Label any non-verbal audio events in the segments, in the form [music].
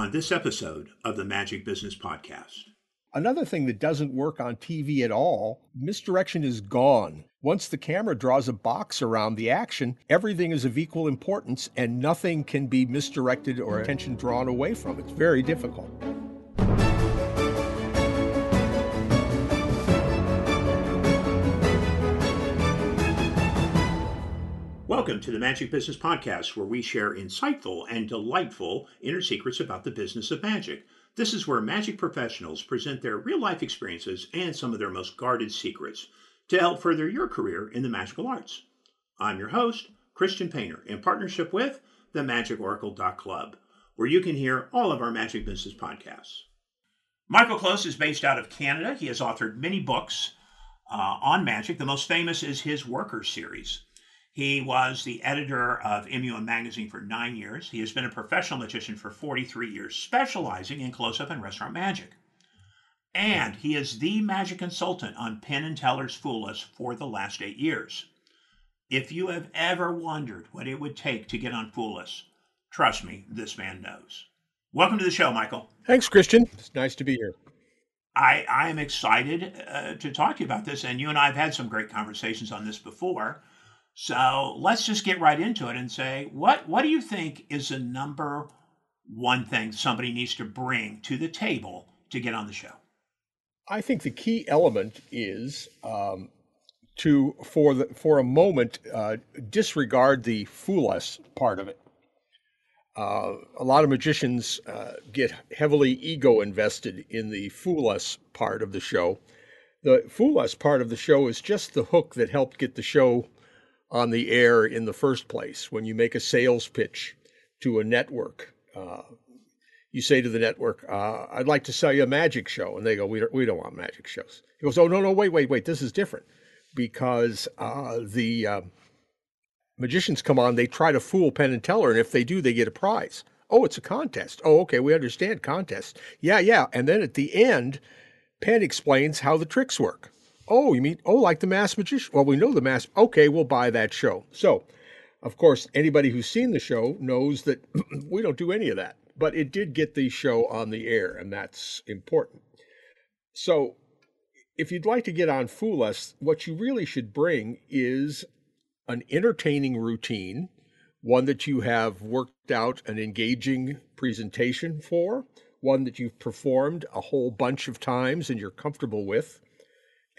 on this episode of the Magic Business Podcast. Another thing that doesn't work on TV at all misdirection is gone. Once the camera draws a box around the action, everything is of equal importance and nothing can be misdirected or attention drawn away from. It's very difficult. Welcome to the Magic Business Podcast, where we share insightful and delightful inner secrets about the business of magic. This is where magic professionals present their real life experiences and some of their most guarded secrets to help further your career in the magical arts. I'm your host, Christian Painter, in partnership with the MagicOracle.club, where you can hear all of our Magic Business podcasts. Michael Close is based out of Canada. He has authored many books uh, on magic. The most famous is his Workers series. He was the editor of MUM Magazine for nine years. He has been a professional magician for 43 years, specializing in close up and restaurant magic. And he is the magic consultant on Penn and Teller's Fool Us for the last eight years. If you have ever wondered what it would take to get on Fool Us, trust me, this man knows. Welcome to the show, Michael. Thanks, Christian. It's nice to be here. I, I am excited uh, to talk to you about this, and you and I have had some great conversations on this before. So let's just get right into it and say, what what do you think is the number one thing somebody needs to bring to the table to get on the show? I think the key element is um, to for the for a moment uh, disregard the fool us part of it. Uh, a lot of magicians uh, get heavily ego invested in the fool us part of the show. The fool us part of the show is just the hook that helped get the show on the air in the first place. When you make a sales pitch to a network, uh, you say to the network, uh, "I'd like to sell you a magic show," and they go, "We don't, we don't want magic shows." He goes, "Oh no, no, wait, wait, wait. This is different because uh, the uh, magicians come on. They try to fool Penn and Teller, and if they do, they get a prize. Oh, it's a contest. Oh, okay, we understand contest. Yeah, yeah. And then at the end, Penn explains how the tricks work. Oh, you mean, oh, like the Masked Magician? Well, we know the Masked. Okay, we'll buy that show. So, of course, anybody who's seen the show knows that [clears throat] we don't do any of that. But it did get the show on the air, and that's important. So, if you'd like to get on Fool Us, what you really should bring is an entertaining routine, one that you have worked out an engaging presentation for, one that you've performed a whole bunch of times and you're comfortable with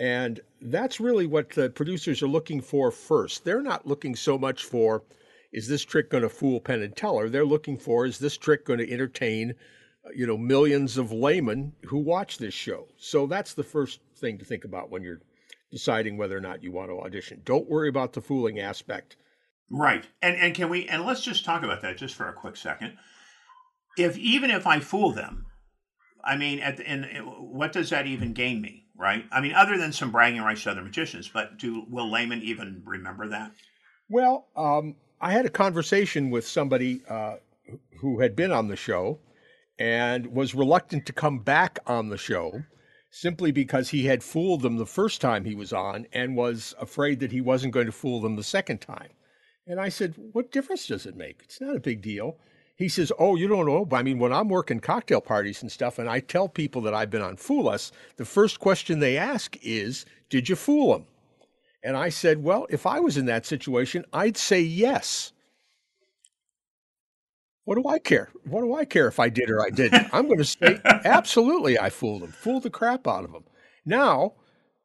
and that's really what the producers are looking for first. They're not looking so much for, is this trick going to fool Penn and Teller? They're looking for, is this trick going to entertain, uh, you know, millions of laymen who watch this show? So that's the first thing to think about when you're deciding whether or not you want to audition. Don't worry about the fooling aspect. Right. And and can we and let's just talk about that just for a quick second. If even if I fool them, I mean, at the, and what does that even gain me? Right? I mean, other than some bragging rights to other magicians, but do will laymen even remember that? Well, um, I had a conversation with somebody uh, who had been on the show and was reluctant to come back on the show simply because he had fooled them the first time he was on and was afraid that he wasn't going to fool them the second time. And I said, What difference does it make? It's not a big deal he says, Oh, you don't know. But I mean, when I'm working cocktail parties and stuff, and I tell people that I've been on Fool Us, the first question they ask is, Did you fool them? And I said, Well, if I was in that situation, I'd say yes. What do I care? What do I care if I did or I didn't? I'm going to say, [laughs] Absolutely, I fooled them, fooled the crap out of them. Now,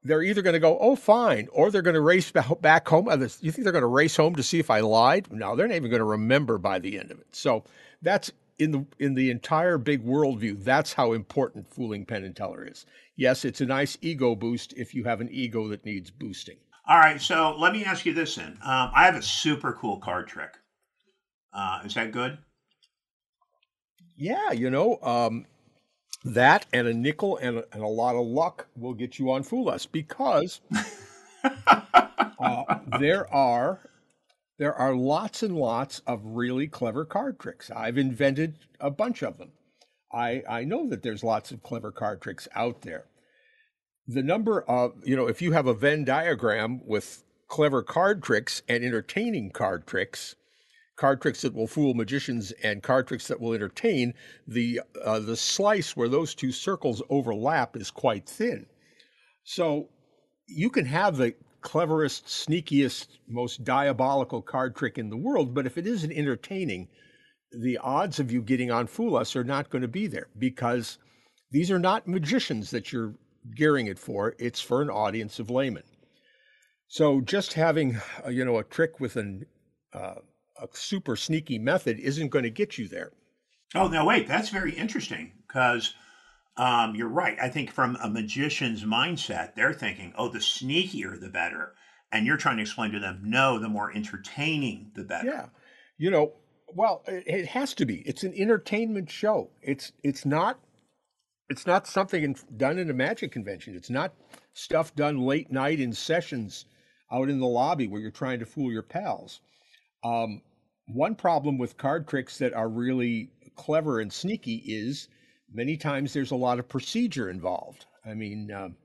they're either going to go, oh, fine, or they're going to race back home. You think they're going to race home to see if I lied? No, they're not even going to remember by the end of it. So that's in the in the entire big worldview. That's how important fooling Penn and Teller is. Yes, it's a nice ego boost if you have an ego that needs boosting. All right, so let me ask you this then. Um, I have a super cool card trick. Uh, is that good? Yeah, you know, um, that and a nickel and a, and a, lot of luck will get you on Fool Us because [laughs] uh, there are there are lots and lots of really clever card tricks. I've invented a bunch of them. I, I know that there's lots of clever card tricks out there. The number of, you know, if you have a Venn diagram with clever card tricks and entertaining card tricks, card tricks that will fool magicians and card tricks that will entertain, the uh, the slice where those two circles overlap is quite thin. So you can have the cleverest, sneakiest, most diabolical card trick in the world, but if it isn't entertaining, the odds of you getting on Fool Us are not going to be there because these are not magicians that you're gearing it for. It's for an audience of laymen. So just having, uh, you know, a trick with an uh, a super sneaky method isn't going to get you there. Oh, no, wait, that's very interesting because um, you're right. I think from a magician's mindset, they're thinking, oh, the sneakier, the better. And you're trying to explain to them, no, the more entertaining, the better. Yeah. You know, well, it has to be. It's an entertainment show. It's it's not it's not something in, done in a magic convention. It's not stuff done late night in sessions out in the lobby where you're trying to fool your pals. Um, one problem with card tricks that are really clever and sneaky is many times there's a lot of procedure involved. I mean, um,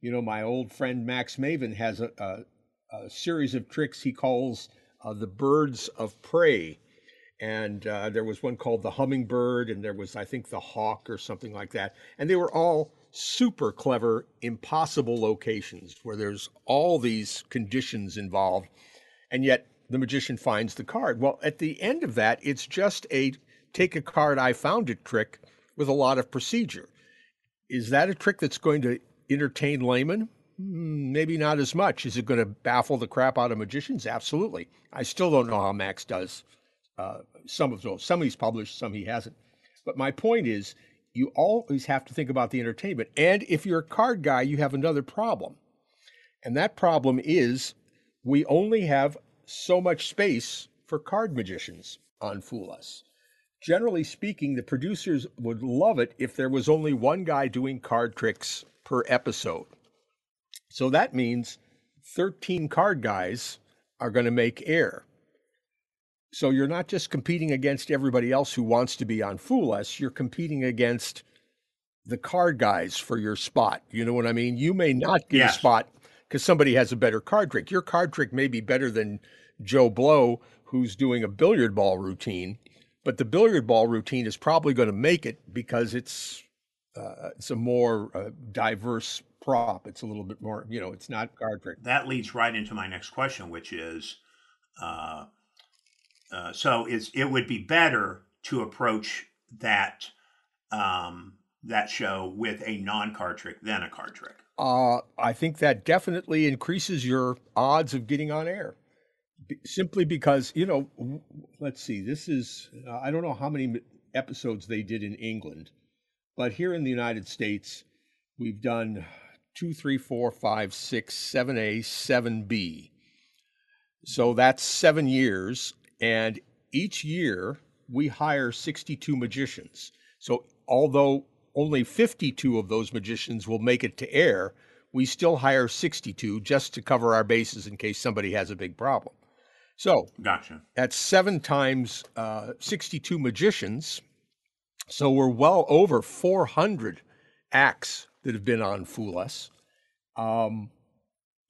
you know, my old friend Max Maven has a, a, a series of tricks he calls uh, the birds of prey. And uh, there was one called the hummingbird, and there was, I think, the hawk or something like that. And they were all super clever, impossible locations where there's all these conditions involved. And yet the magician finds the card. Well, at the end of that, it's just a take a card I found it trick with a lot of procedure. Is that a trick that's going to entertain laymen? Hmm, maybe not as much. Is it going to baffle the crap out of magicians? Absolutely. I still don't know how Max does uh, some of those. Some he's published, some he hasn't. But my point is, you always have to think about the entertainment. And if you're a card guy, you have another problem. And that problem is we only have so much space for card magicians on Fool Us. Generally speaking, the producers would love it if there was only one guy doing card tricks per episode. So that means 13 card guys are going to make air. So you're not just competing against everybody else who wants to be on Fool Us, you're competing against the card guys for your spot. You know what I mean? You may not get yes. a spot because somebody has a better card trick. Your card trick may be better than Joe Blow, who's doing a billiard ball routine, but the billiard ball routine is probably going to make it because it's uh, it's a more uh, diverse prop. It's a little bit more, you know, it's not card trick. That leads right into my next question, which is, uh, uh so it's it would be better to approach that um, that show with a non card trick than a card trick. Uh, I think that definitely increases your odds of getting on air. B- simply because, you know, w- let's see, this is, uh, I don't know how many episodes they did in England, but here in the United States, we've done two, three, four, five, six, seven A, seven B. So that's seven years. And each year we hire 62 magicians. So although only 52 of those magicians will make it to air, we still hire 62 just to cover our bases in case somebody has a big problem. So, gotcha. That's seven times uh, 62 magicians. So we're well over 400 acts that have been on Fool Us. Um,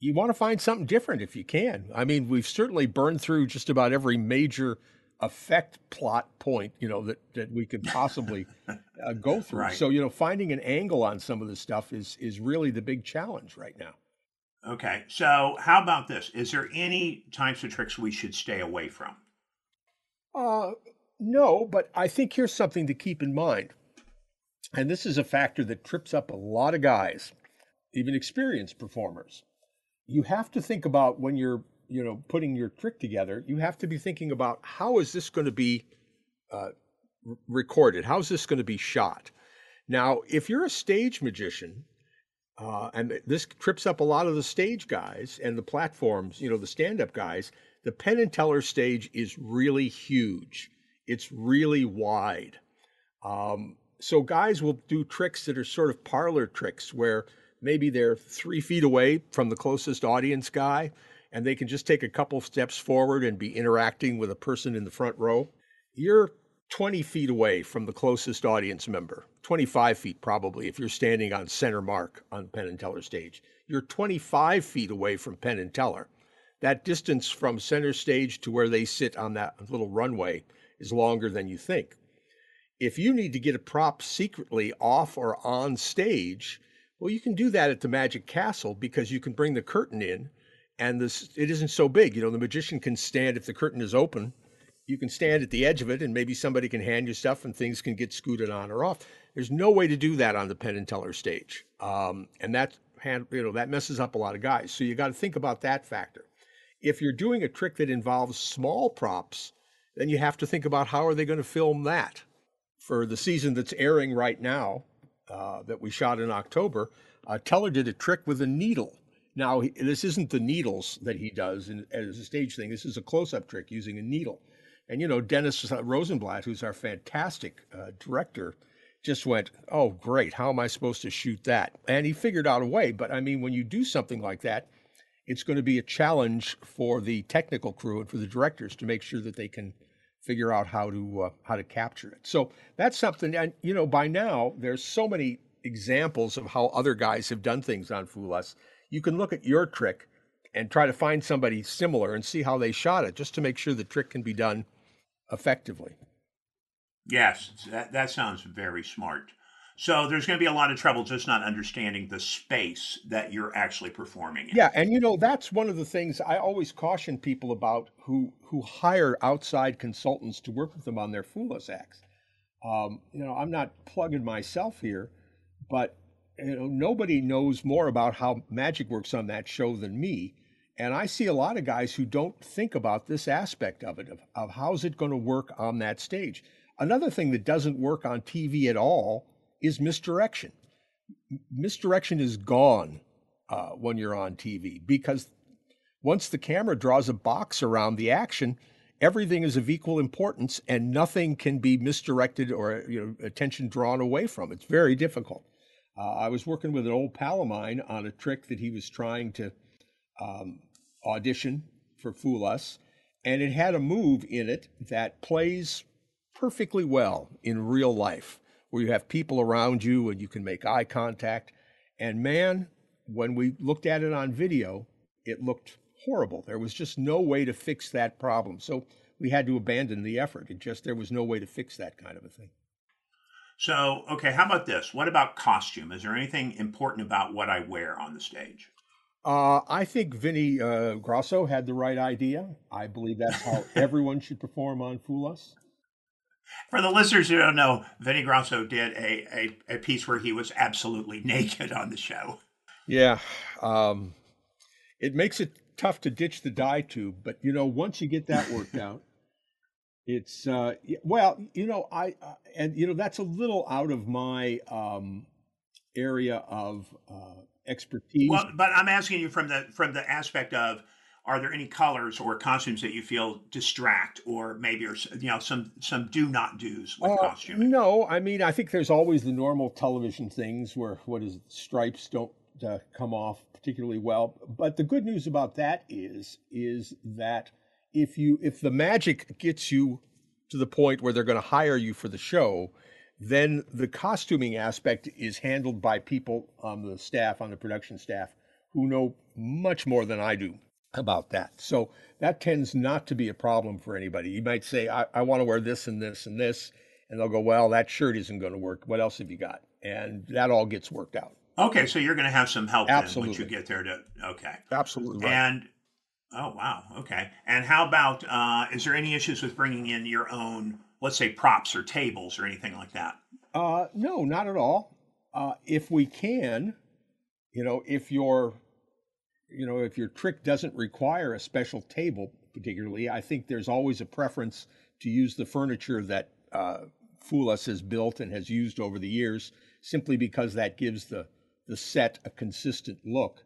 you want to find something different if you can. I mean, we've certainly burned through just about every major effect plot point, you know, that, that we could possibly uh, go [laughs] through. Right. So, you know, finding an angle on some of this stuff is is really the big challenge right now. Okay. So, how about this? Is there any types of tricks we should stay away from? Uh, no, but I think here's something to keep in mind. And this is a factor that trips up a lot of guys, even experienced performers. You have to think about when you're you know putting your trick together you have to be thinking about how is this going to be uh, recorded? How's this going to be shot? Now if you're a stage magician uh, and this trips up a lot of the stage guys and the platforms you know the stand-up guys the penn and teller stage is really huge. It's really wide. Um, so guys will do tricks that are sort of parlor tricks where maybe they're three feet away from the closest audience guy and they can just take a couple steps forward and be interacting with a person in the front row, you're 20 feet away from the closest audience member, 25 feet probably if you're standing on center mark on Penn and Teller stage. You're 25 feet away from Penn and Teller. that distance from center stage to where they sit on that little runway is longer than you think. If you need to get a prop secretly off or on stage, well, you can do that at the Magic Castle because you can bring the curtain in and this it isn't so big. You know, the magician can stand if the curtain is open, you can stand at the edge of it and maybe somebody can hand you stuff and things can get scooted on or off. There's no way to do that on the Penn and Teller stage. Um, and that hand, you know, that messes up a lot of guys. So you got to think about that factor. If you're doing a trick that involves small props, then you have to think about how are they going to film that for the season that's airing right now uh, that we shot in October. Uh, Teller did a trick with a needle. Now, this isn't the needles that he does in, as a stage thing. This is a close-up trick using a needle. And you know, Dennis Rosenblatt, who's our fantastic uh, director, just went, "Oh, great! How am I supposed to shoot that?" And he figured out a way. But I mean, when you do something like that, it's going to be a challenge for the technical crew and for the directors to make sure that they can figure out how to uh, how to capture it. So that's something. And you know, by now there's so many examples of how other guys have done things on Fool Us. You can look at your trick and try to find somebody similar and see how they shot it, just to make sure the trick can be done effectively. Yes, that, that sounds very smart. So there's going to be a lot of trouble just not understanding the space that you're actually performing in. Yeah, and you know that's one of the things I always caution people about who who hire outside consultants to work with them on their Fool Us acts. Um, you know, I'm not plugging myself here, but you know nobody knows more about how magic works on that show than me. And I see a lot of guys who don't think about this aspect of it, of, of how's it going to work on that stage. Another thing that doesn't work on TV at all is misdirection. Misdirection is gone uh, when you're on TV because once the camera draws a box around the action, everything is of equal importance and nothing can be misdirected or you know attention drawn away from. It's very difficult. Uh, I was working with an old pal of mine on a trick that he was trying to um, audition for Fool Us, and it had a move in it that plays perfectly well in real life, where you have people around you and you can make eye contact. And man, when we looked at it on video, it looked horrible. There was just no way to fix that problem. So we had to abandon the effort. It just, there was no way to fix that kind of a thing. So, okay, how about this? What about costume? Is there anything important about what I wear on the stage? Uh, I think Vinny uh, Grosso had the right idea. I believe that's how [laughs] everyone should perform on Fool Us. For the listeners who don't know, Vinny Grosso did a, a, a piece where he was absolutely [laughs] naked on the show. Yeah. Um, it makes it tough to ditch the dye tube, but you know, once you get that worked out, it's uh, well, you know, I uh, and you know that's a little out of my um, area of uh, expertise. Well, but I'm asking you from the from the aspect of are there any colors or costumes that you feel distract or maybe or you know some some do not do's with uh, costuming? No, I mean I think there's always the normal television things where what is it, stripes don't uh, come off particularly well. But the good news about that is is that if you if the magic gets you to the point where they're going to hire you for the show, then the costuming aspect is handled by people on the staff, on the production staff, who know much more than I do about that. So that tends not to be a problem for anybody. You might say, I, I want to wear this and this and this. And they'll go, well, that shirt isn't going to work. What else have you got? And that all gets worked out. Okay, so you're going to have some help Absolutely. once you get there to okay. Absolutely. Right. And oh wow, okay. And how about uh, is there any issues with bringing in your own let's say props or tables or anything like that? Uh, no, not at all. Uh, if we can, you know, if your, you know, if your trick doesn't require a special table, particularly, I think there's always a preference to use the furniture that uh, Fool Us has built and has used over the years, simply because that gives the the set a consistent look.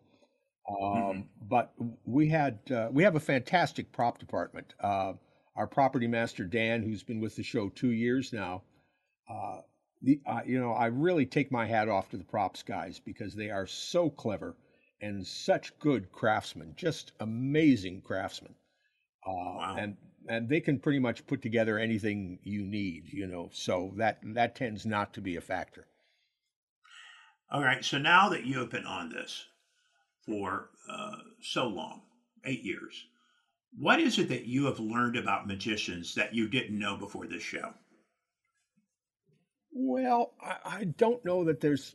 Um, mm-hmm. But we had uh, we have a fantastic prop department. Uh, our property master Dan, who's been with the show two years now. Uh, the, uh, you know, I really take my hat off to the props guys because they are so clever and such good craftsmen, just amazing craftsmen. Uh, wow. And and they can pretty much put together anything you need, you know. So that that tends not to be a factor. All right. So now that you have been on this for uh, so long, eight years. What is it that you have learned about magicians that you didn't know before this show? Well, I, I don't know that there's.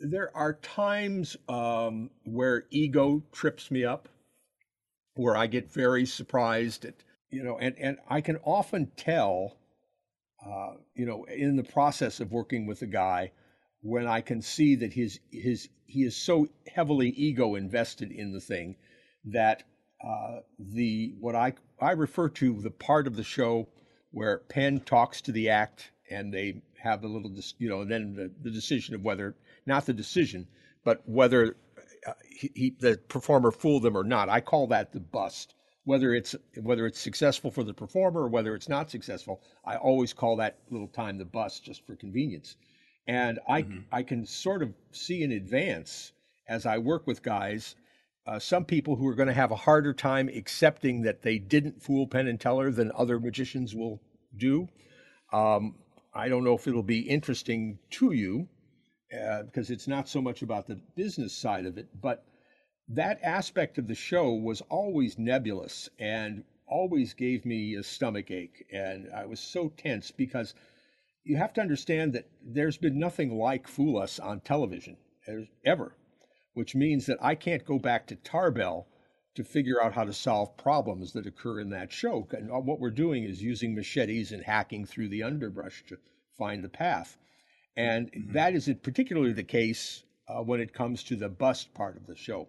There are times um, where ego trips me up, where I get very surprised at, you know, and, and I can often tell, uh, you know, in the process of working with a guy, when I can see that his his he is so heavily ego invested in the thing that uh, the what I I refer to the part of the show where Penn talks to the act and they have a little you know then the, the decision of whether not the decision but whether uh, he, he, the performer fooled them or not. I call that the bust. Whether it's whether it's successful for the performer or whether it's not successful, I always call that little time the bust just for convenience. And I mm-hmm. I can sort of see in advance as I work with guys uh, some people who are going to have a harder time accepting that they didn't fool Penn and Teller than other magicians will do. Um, I don't know if it'll be interesting to you uh, because it's not so much about the business side of it, but that aspect of the show was always nebulous and always gave me a stomach ache. And I was so tense because you have to understand that there's been nothing like Fool Us on television ever which means that I can't go back to Tarbell to figure out how to solve problems that occur in that show. And what we're doing is using machetes and hacking through the underbrush to find the path. And mm-hmm. that isn't particularly the case uh, when it comes to the bust part of the show.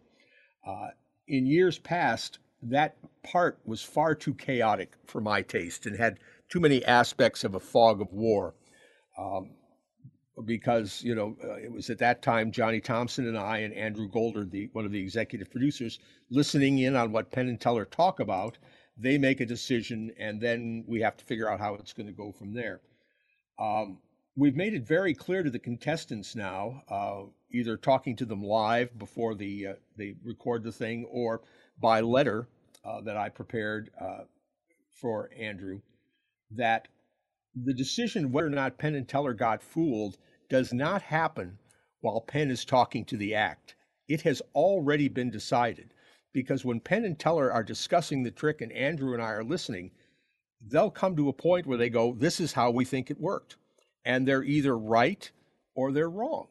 Uh, in years past, that part was far too chaotic for my taste and had too many aspects of a fog of war. Um, because you know uh, it was at that time Johnny Thompson and I and Andrew Golder, the one of the executive producers, listening in on what Penn and Teller talk about. They make a decision, and then we have to figure out how it's going to go from there. Um, we've made it very clear to the contestants now, uh, either talking to them live before the uh, they record the thing, or by letter uh, that I prepared uh, for Andrew, that the decision whether or not Penn and Teller got fooled does not happen while Penn is talking to the act. It has already been decided because when Penn and Teller are discussing the trick and Andrew and I are listening, they'll come to a point where they go, This is how we think it worked. And they're either right or they're wrong.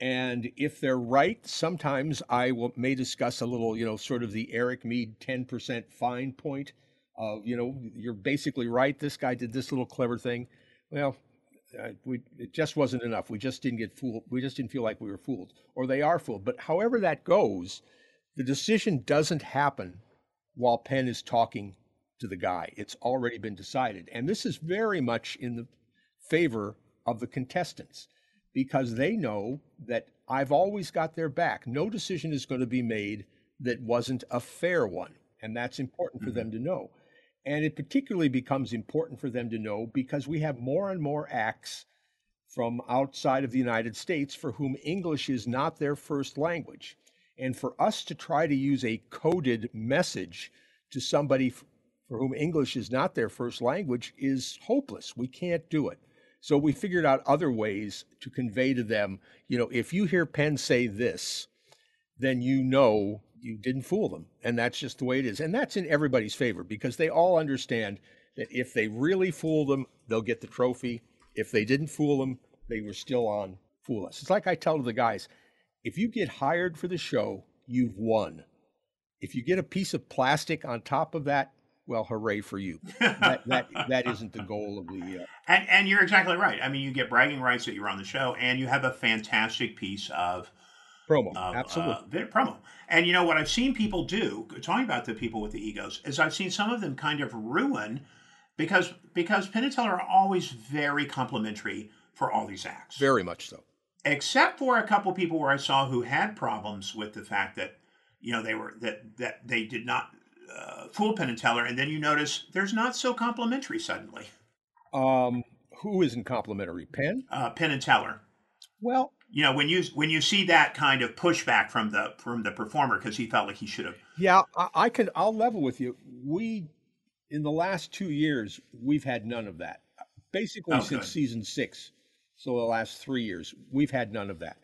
And if they're right, sometimes I will, may discuss a little, you know, sort of the Eric Mead 10% fine point of, you know, you're basically right. This guy did this little clever thing. Well, uh, we, it just wasn't enough. We just didn't get fooled. We just didn't feel like we were fooled, or they are fooled. But however that goes, the decision doesn't happen while Penn is talking to the guy. It's already been decided, and this is very much in the favor of the contestants because they know that I've always got their back. No decision is going to be made that wasn't a fair one, and that's important for mm-hmm. them to know. And it particularly becomes important for them to know because we have more and more acts from outside of the United States for whom English is not their first language. And for us to try to use a coded message to somebody for whom English is not their first language is hopeless. We can't do it. So we figured out other ways to convey to them, you know, if you hear Penn say this, then you know you didn't fool them. And that's just the way it is. And that's in everybody's favor because they all understand that if they really fool them, they'll get the trophy. If they didn't fool them, they were still on Fool Us. It's like I tell the guys if you get hired for the show, you've won. If you get a piece of plastic on top of that, well, hooray for you. [laughs] that, that, that isn't the goal of the. Uh... And, and you're exactly right. I mean, you get bragging rights that you're on the show, and you have a fantastic piece of promo. Of, Absolutely. Uh, promo. And you know what I've seen people do, talking about the people with the egos, is I've seen some of them kind of ruin because because Penn and Teller are always very complimentary for all these acts. Very much so. Except for a couple people where I saw who had problems with the fact that you know they were that that they did not uh, fool Penn and Teller, and then you notice there's not so complimentary suddenly. Um, who isn't complimentary? Penn. Uh, Penn and Teller. Well, you know when you when you see that kind of pushback from the from the performer because he felt like he should have yeah I, I can i'll level with you we in the last two years we've had none of that basically oh, since good. season six so the last three years we've had none of that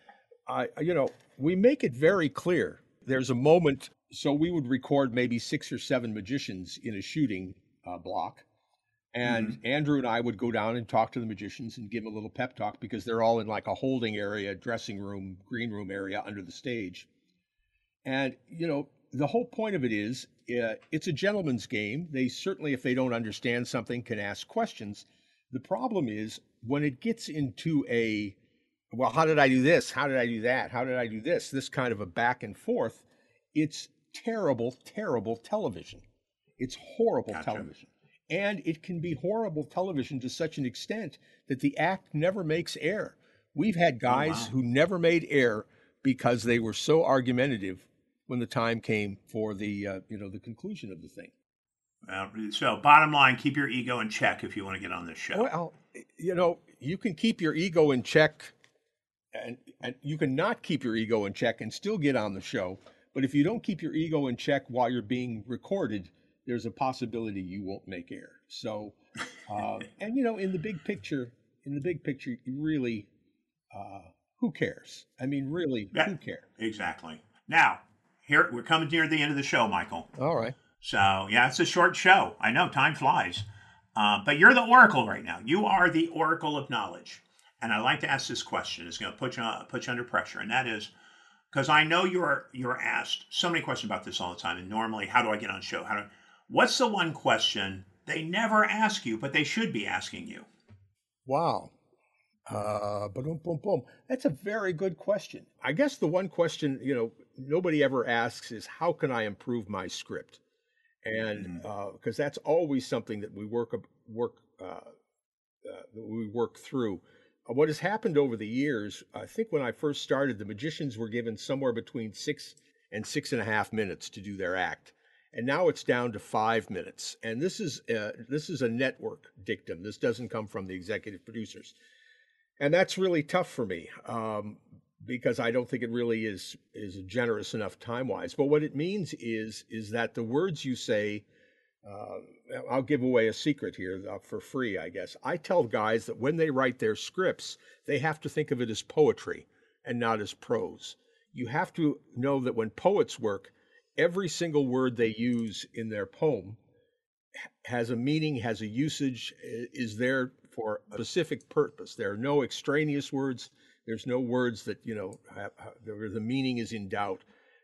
i you know we make it very clear there's a moment so we would record maybe six or seven magicians in a shooting uh, block. And Mm-hmm. Andrew and I would go down and talk to the magicians and give them a little pep talk because they're all in like a holding area, dressing room, green room area under the stage. And, you know, the whole point of it is uh, it's a gentleman's game. They certainly, if they don't understand something, can ask questions. The problem is when it gets into a, well, how did I do this? How did I do that? How did I do this? This kind of a back and forth. It's terrible, terrible television. It's horrible Gotcha. television. And it can be horrible television to such an extent that the act never makes air. We've had guys wow. who never made air because they were so argumentative when the time came for the uh, you know the conclusion of the thing. Well, so bottom line, keep your ego in check if you want to get on this show. Well, you know, you can keep your ego in check, and, and you can not keep your ego in check and still get on the show. But if you don't keep your ego in check while you're being recorded, there's a possibility you won't make air. So, [laughs] uh, and you know, in the big picture, in the big picture, you really, uh, who cares? I mean, really, Yeah. who cares? Exactly. Now, here we're coming near the end of the show, Michael. All right. So yeah, it's a short show. I know time flies, uh, but you're the oracle right now. You are the oracle of knowledge, and I like to ask this question. It's going to put you put you under pressure, and that is because I know you're you're asked so many questions about this all the time. And normally, how do I get on show? How do what's the one question they never ask you, but they should be asking you? Wow. Uh, boom, boom, boom. That's a very good question. I guess the one question, you know, nobody ever asks is how can I improve my script? And because that's always something that we work work uh, uh, that we work through. Uh, what has happened over the years? I think when I first started, the magicians were given somewhere between six and six and a half minutes to do their act, and now it's down to five minutes. And this is uh, this is a network dictum. This doesn't come from the executive producers and that's really tough for me um, because I don't think it really is is generous enough time wise. But what it means is is that the words you say. Uh, I'll give away a secret here uh, for free, I guess. I tell guys that when they write their scripts, they have to think of it as poetry and not as prose. You have to know that when poets work, every single word they use in their poem has a meaning, has a usage, is there for a specific purpose. There are no extraneous words. There's no words that you know have, the meaning is in doubt.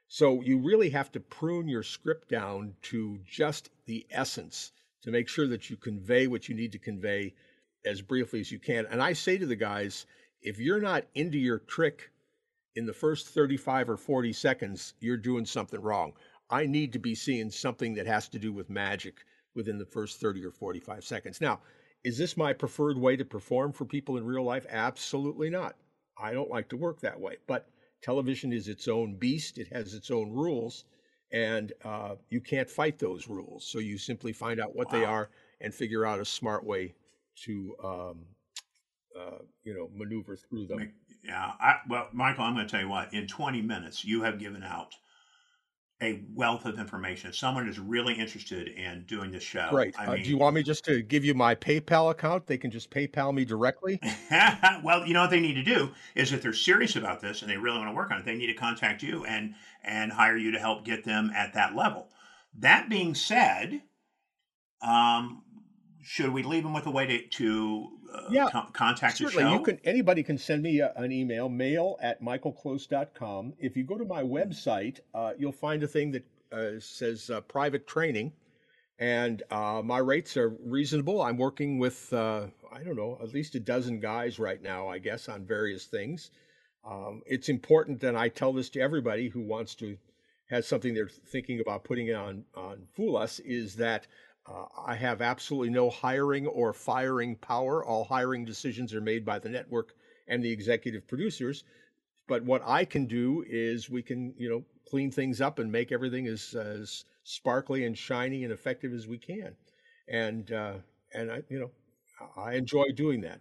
So you really have to prune your script down to just the essence to make sure that you convey what you need to convey as briefly as you can. And I say to the guys, if you're not into your trick in the first 35 or 40 seconds, you're doing something wrong. I need to be seeing something that has to do with magic within the first 30 or 45 seconds. Now, is this my preferred way to perform for people in real life? Absolutely not. I don't like to work that way. But television is its own beast, it has its own rules, and uh, you can't fight those rules. So you simply find out what they are and figure out a smart way to. Um, uh, you know, maneuver through them. Yeah. I, well, Michael, I'm going to tell you what. In 20 minutes, you have given out a wealth of information. If someone is really interested in doing this show, Great. I Uh, mean, do you want me just to give you my PayPal account? They can just PayPal me directly. [laughs] well, you know what they need to do is if they're serious about this and they really want to work on it, they need to contact you and and hire you to help get them at that level. That being said, um, should we leave them with a way to, to uh, Yeah, con- contact the Certainly, show? you can. Anybody can send me a, an email, mail at michaelclose.com. If you go to my website, uh, you'll find a thing that uh, says uh, private training, and uh, my rates are reasonable. I'm working with uh, I don't know at least a dozen guys right now, I guess, on various things. Um, it's important, and I tell this to everybody who wants to has something they're thinking about putting on on Fool Us is that uh, I have absolutely no hiring or firing power. All hiring decisions are made by the network and the executive producers. But what I can do is we can, you know, clean things up and make everything as, as sparkly and shiny and effective as we can. And uh, and I, you know, I enjoy doing that.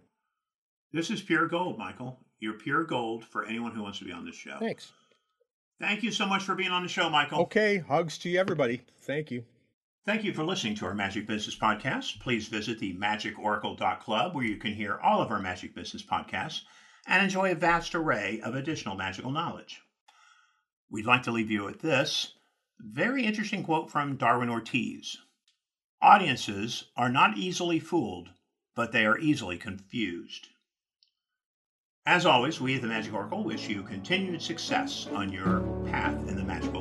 This is pure gold, Michael. You're pure gold for anyone who wants to be on this show. Thanks. Thank you so much for being on the show, Michael. Okay, hugs to you, everybody. Thank you. Thank you for listening to our Magic Business Podcast. Please visit the magicoracle.club where you can hear all of our Magic Business Podcasts and enjoy a vast array of additional magical knowledge. We'd like to leave you with this very interesting quote from Darwin Ortiz Audiences are not easily fooled, but they are easily confused. As always, we at the Magic Oracle wish you continued success on your path in the magic